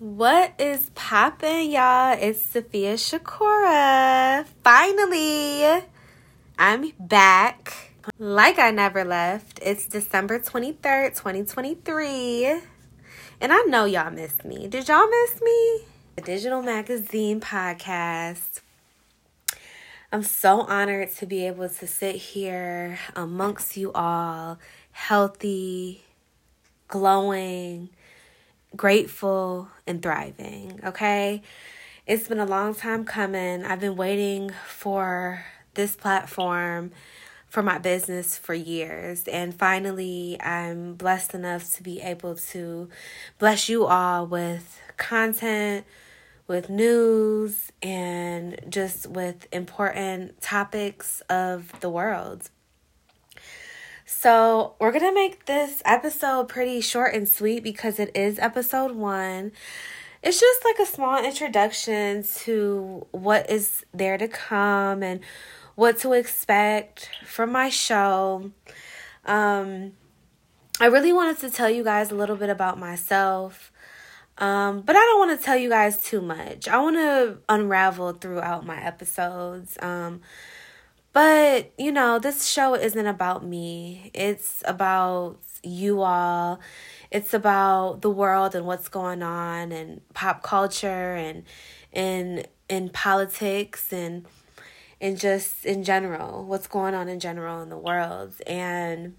What is poppin', y'all? It's Safia Shakoora. Finally, I'm back. Like I never left. It's December 23rd, 2023. And I know y'all missed me. Did y'all miss me? The Digital Magazine Podcast. I'm so honored to be able to sit here amongst you all, healthy, glowing, grateful, and thriving. Okay. It's been a long time coming. I've been waiting for this platform for my business for years. And finally, I'm blessed enough to be able to bless you all with content, with news, and just with important topics of the world. So, we're going to make this episode pretty short and sweet because it is episode one. It's just like a small introduction to what is there to come and what to expect from my show. Um, I really wanted to tell you guys a little bit about myself. Um, but I don't want to tell you guys too much. I want to unravel throughout my episodes. Um, but, you know, this show isn't about me, it's about you all. It's about the world and what's going on and pop culture and in in politics and and just in general, what's going on in general in the world. And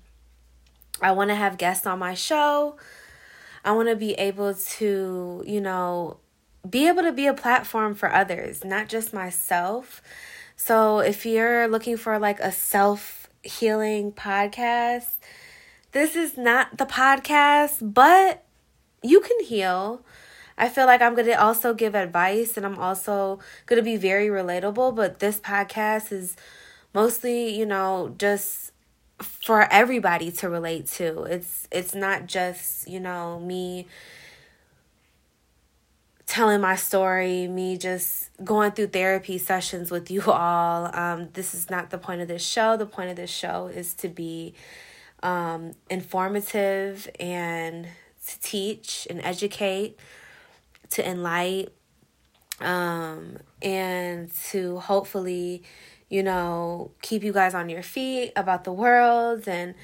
I want to have guests on my show. I want to be able to, you know, be able to be a platform for others, not just myself. So if you're looking for like a self healing podcast, this is not the podcast, but you can heal. I feel like I'm going to also give advice and I'm also going to be very relatable, but this podcast is mostly, you know, just for everybody to relate to. It's it's not just, you know, me telling my story, me just going through therapy sessions with you all. Um, this is not the point of this show. The point of this show is to be um, informative and to teach and educate, to enlighten, um, and to hopefully, you know, keep you guys on your feet about the world and,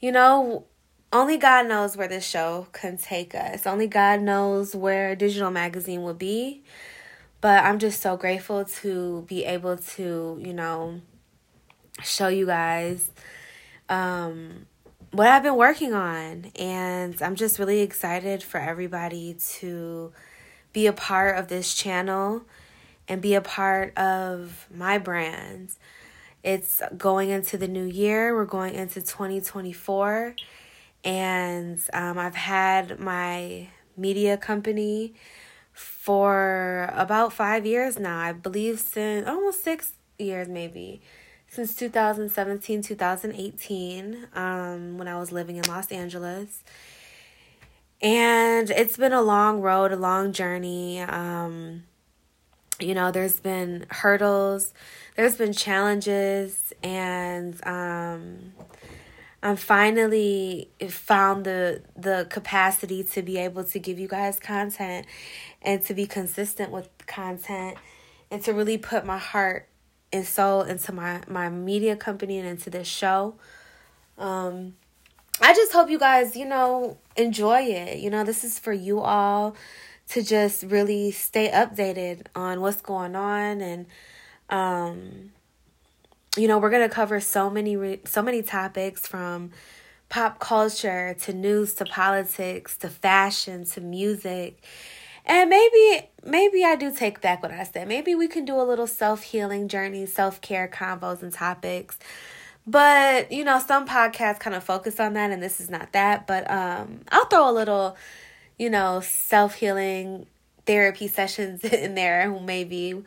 you know, only God knows where this show can take us. Only God knows where Digital Magazine will be. But I'm just so grateful to be able to, you know, show you guys um, what I've been working on. And I'm just really excited for everybody to be a part of this channel and be a part of my brand. It's going into the new year, we're going into 2024 and um, I've had my media company for about five years now. I believe since almost six years, maybe since 2017, 2018, um, when I was living in Los Angeles. And it's been a long road, a long journey. Um, you know, there's been hurdles, there's been challenges, and um, I'm finally found the the capacity to be able to give you guys content and to be consistent with content and to really put my heart and soul into my my media company and into this show. Um I just hope you guys, you know, enjoy it. You know, this is for you all to just really stay updated on what's going on and um you know, we're going to cover so many so many topics from pop culture to news to politics to fashion to music. And maybe maybe I do take back what I said. Maybe we can do a little self-healing journey, self-care combos and topics. But, you know, some podcasts kind of focus on that and this is not that, but um I'll throw a little, you know, self-healing therapy sessions in there maybe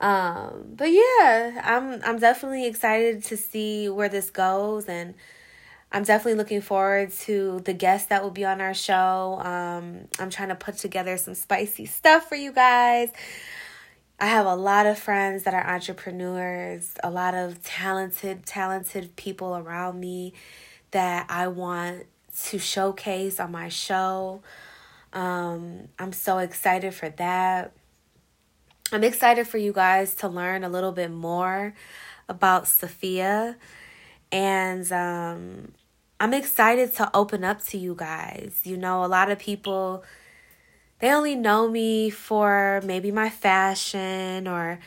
um, but yeah, I'm I'm definitely excited to see where this goes and I'm definitely looking forward to the guests that will be on our show. Um, I'm trying to put together some spicy stuff for you guys. I have a lot of friends that are entrepreneurs, a lot of talented, talented people around me that I want to showcase on my show. Um, I'm so excited for that. I'm excited for you guys to learn a little bit more about Safia. And um, I'm excited to open up to you guys. You know, a lot of people, they only know me for maybe my fashion, or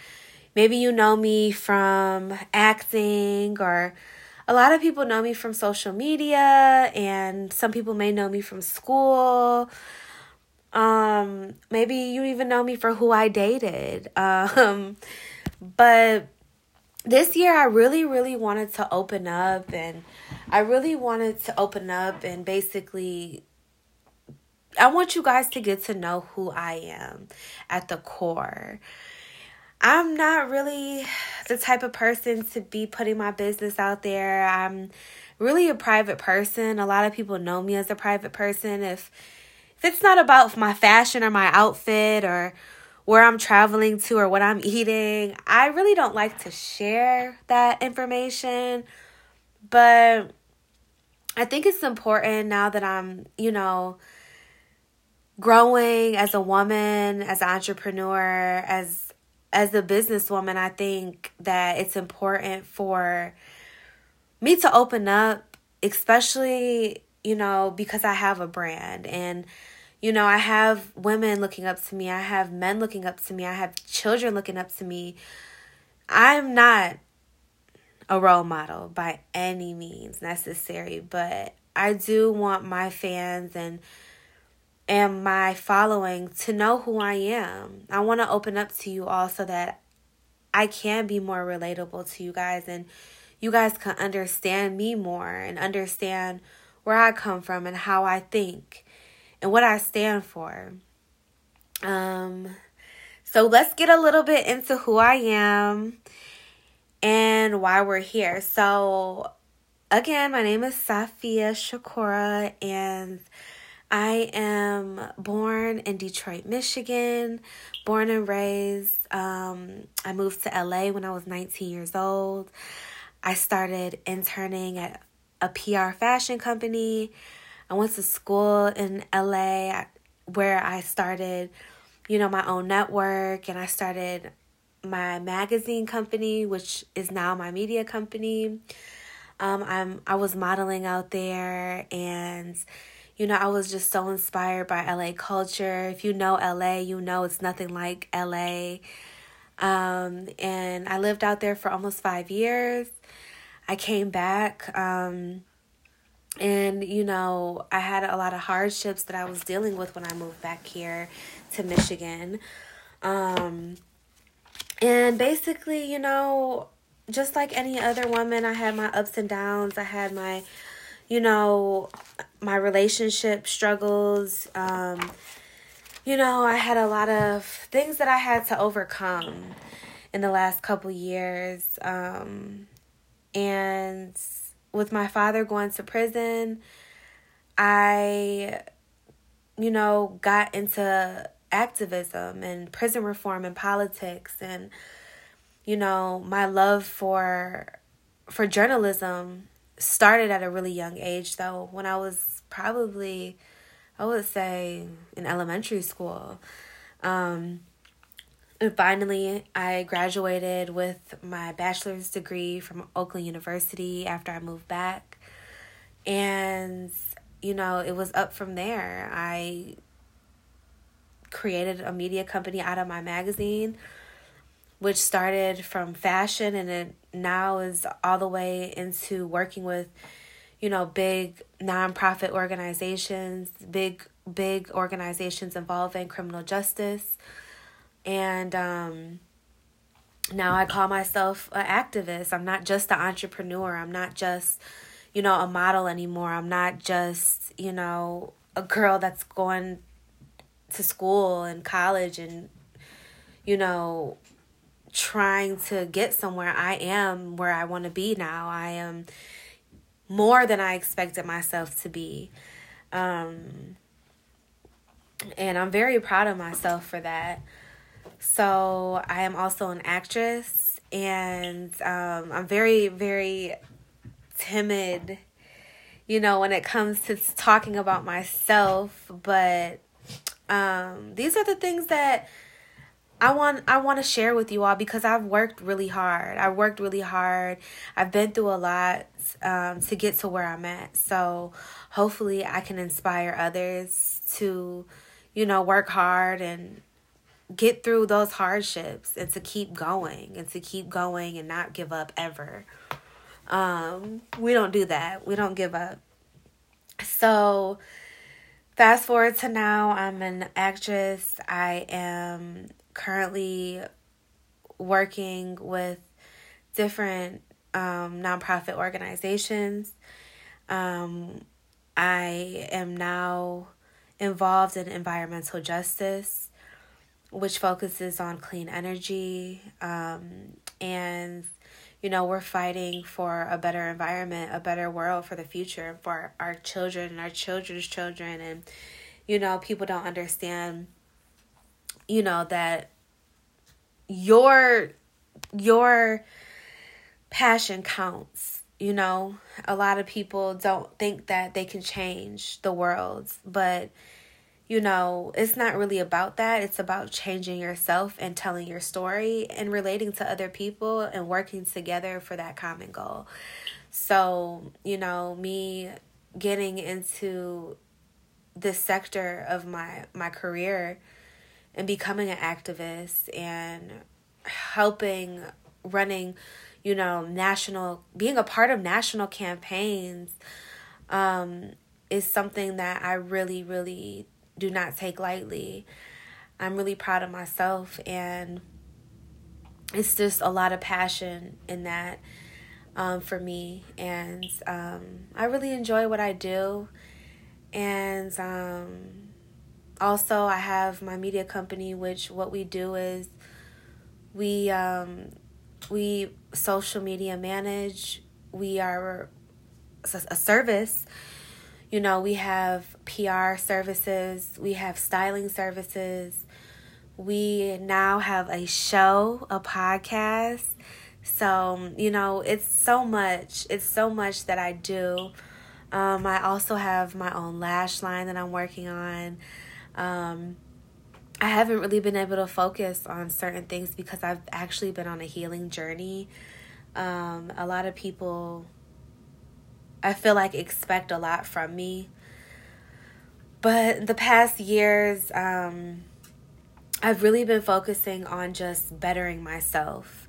maybe you know me from acting, or a lot of people know me from social media, and some people may know me from school. Um, maybe you even know me for who I dated. Um, but this year I really, really wanted to open up and I really wanted to open up and basically I want you guys to get to know who I am at the core. I'm not really the type of person to be putting my business out there. I'm really a private person. A lot of people know me as a private person. If it's not about my fashion or my outfit or where I'm traveling to or what I'm eating. I really don't like to share that information, but I think it's important now that I'm, you know, growing as a woman, as an entrepreneur, as as a businesswoman, I think that it's important for me to open up, especially, you know, because I have a brand and you know, I have women looking up to me, I have men looking up to me, I have children looking up to me. I'm not a role model by any means necessary, but I do want my fans and and my following to know who I am. I want to open up to you all so that I can be more relatable to you guys and you guys can understand me more and understand where I come from and how I think and what I stand for. Um, so let's get a little bit into who I am and why we're here. So, again, my name is Safia Shakoora, and I am born in Detroit, Michigan, born and raised. Um, I moved to LA when I was 19 years old. I started interning at a PR fashion company. I went to school in LA where I started, you know, my own network and I started my magazine company, which is now my media company. Um, I'm I was modeling out there and you know, I was just so inspired by LA culture. If you know LA, you know it's nothing like LA. Um, and I lived out there for almost five years. I came back. Um, and you know i had a lot of hardships that i was dealing with when i moved back here to michigan. Um and basically you know just like any other woman i had my ups and downs. I had my you know my relationship struggles. Um you know i had a lot of things that i had to overcome in the last couple years. Um and with my father going to prison, I, you know, got into activism and prison reform and politics and you know my love for for journalism started at a really young age though when i was probably i would say in elementary school. Um and finally, I graduated with my bachelor's degree from Oakland University after I moved back. And, you know, it was up from there. I created a media company out of my magazine, which started from fashion and it now is all the way into working with, you know, big nonprofit organizations, big, big organizations involving criminal justice and um, now I call myself an activist. I'm not just an entrepreneur. I'm not just, you know, a model anymore. I'm not just, you know, a girl that's going to school and college and, you know, trying to get somewhere. I am where I want to be now. I am more than I expected myself to be. Um, and I'm very proud of myself for that. So I am also an actress, and um, I'm very, very timid, you know, when it comes to talking about myself. But Um, these are the things that I want I want to share with you all because I've worked really hard. I've worked really hard. I've been through a lot um, to get to where I'm at. So hopefully I can inspire others to, you know, work hard and get through those hardships and to keep going and to keep going and not give up ever. Um, we don't do that. We don't give up. So fast forward to now, I'm an actress. I am currently working with different um, nonprofit organizations. Um, I am now involved in environmental justice, which focuses on clean energy. Um, and, you know, we're fighting for a better environment, a better world for the future, for our children and our children's children. And, you know, people don't understand, you know, that your, your, passion counts. You know, a lot of people don't think that they can change the world, but you know, it's not really about that. It's about changing yourself and telling your story and relating to other people and working together for that common goal. So, you know, me getting into this sector of my my career and becoming an activist and helping running you know, national, being a part of national campaigns um, is something that I really, really do not take lightly. I'm really proud of myself, and it's just a lot of passion in that um, for me. And um, I really enjoy what I do. And um, also, I have my media company, which what we do is we um, we social media manage. We are a service. You know, we have PR services, we have styling services. We now have a show, a podcast. So, you know, it's so much. It's so much that I do. Um, I also have my own lash line that I'm working on. Um, I haven't really been able to focus on certain things because I've actually been on a healing journey. Um, a lot of people, I feel like, expect a lot from me. But the past years, um, I've really been focusing on just bettering myself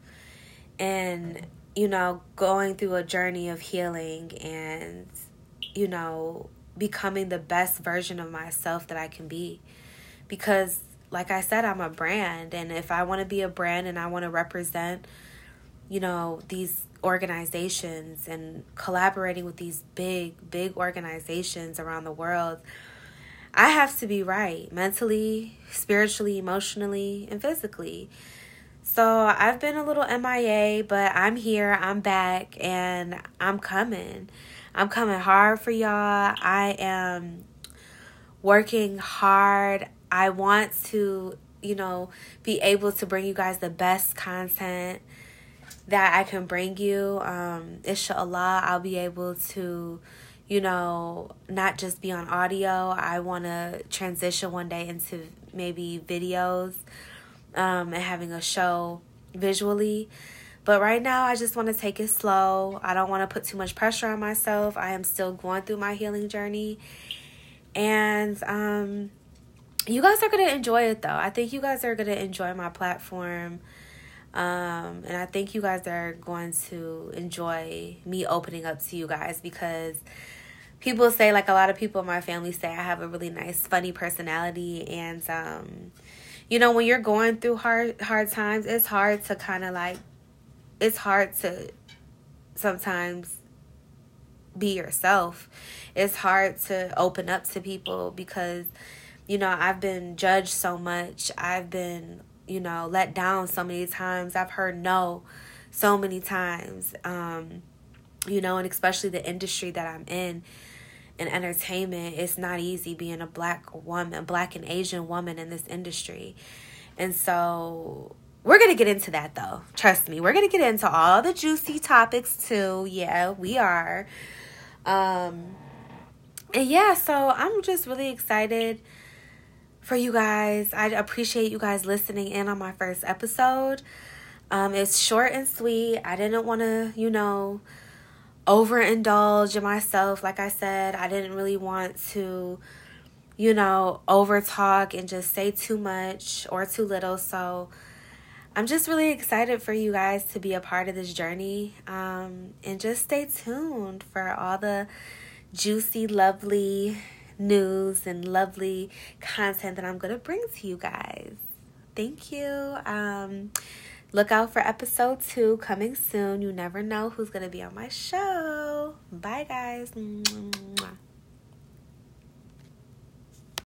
and, you know, going through a journey of healing and, you know, becoming the best version of myself that I can be. Because like I said, I'm a brand. And if I want to be a brand and I want to represent, you know, these organizations and collaborating with these big, big organizations around the world, I have to be right mentally, spiritually, emotionally, and physically. So I've been a little MIA, but I'm here, I'm back, and I'm coming. I'm coming hard for y'all. I am working hard. I want to, you know, be able to bring you guys the best content that I can bring you. Um, inshallah, I'll be able to, you know, not just be on audio. I want to transition one day into maybe videos um, and having a show visually. But right now, I just want to take it slow. I don't want to put too much pressure on myself. I am still going through my healing journey. And, um, you guys are going to enjoy it though. I think you guys are going to enjoy my platform. Um, and I think you guys are going to enjoy me opening up to you guys because people say, like a lot of people in my family say, I have a really nice, funny personality. And, um, you know, when you're going through hard, hard times, it's hard to kind of like, it's hard to sometimes be yourself. It's hard to open up to people because you know, I've been judged so much. I've been, you know, let down so many times. I've heard no so many times. Um, you know, and especially the industry that I'm in in entertainment, it's not easy being a black woman, black and Asian woman in this industry. And so we're going to get into that though. Trust me. We're going to get into all the juicy topics too. Yeah, we are. Um and yeah, so I'm just really excited for you guys. I appreciate you guys listening in on my first episode. Um, it's short and sweet. I didn't want to, you know, overindulge in myself. Like I said, I didn't really want to, you know, over talk and just say too much or too little. So I'm just really excited for you guys to be a part of this journey. Um, and just stay tuned for all the juicy, lovely news and lovely content that I'm going to bring to you guys. Thank you. Um, look out for episode two coming soon. You never know who's going to be on my show. Bye, guys. Mwah.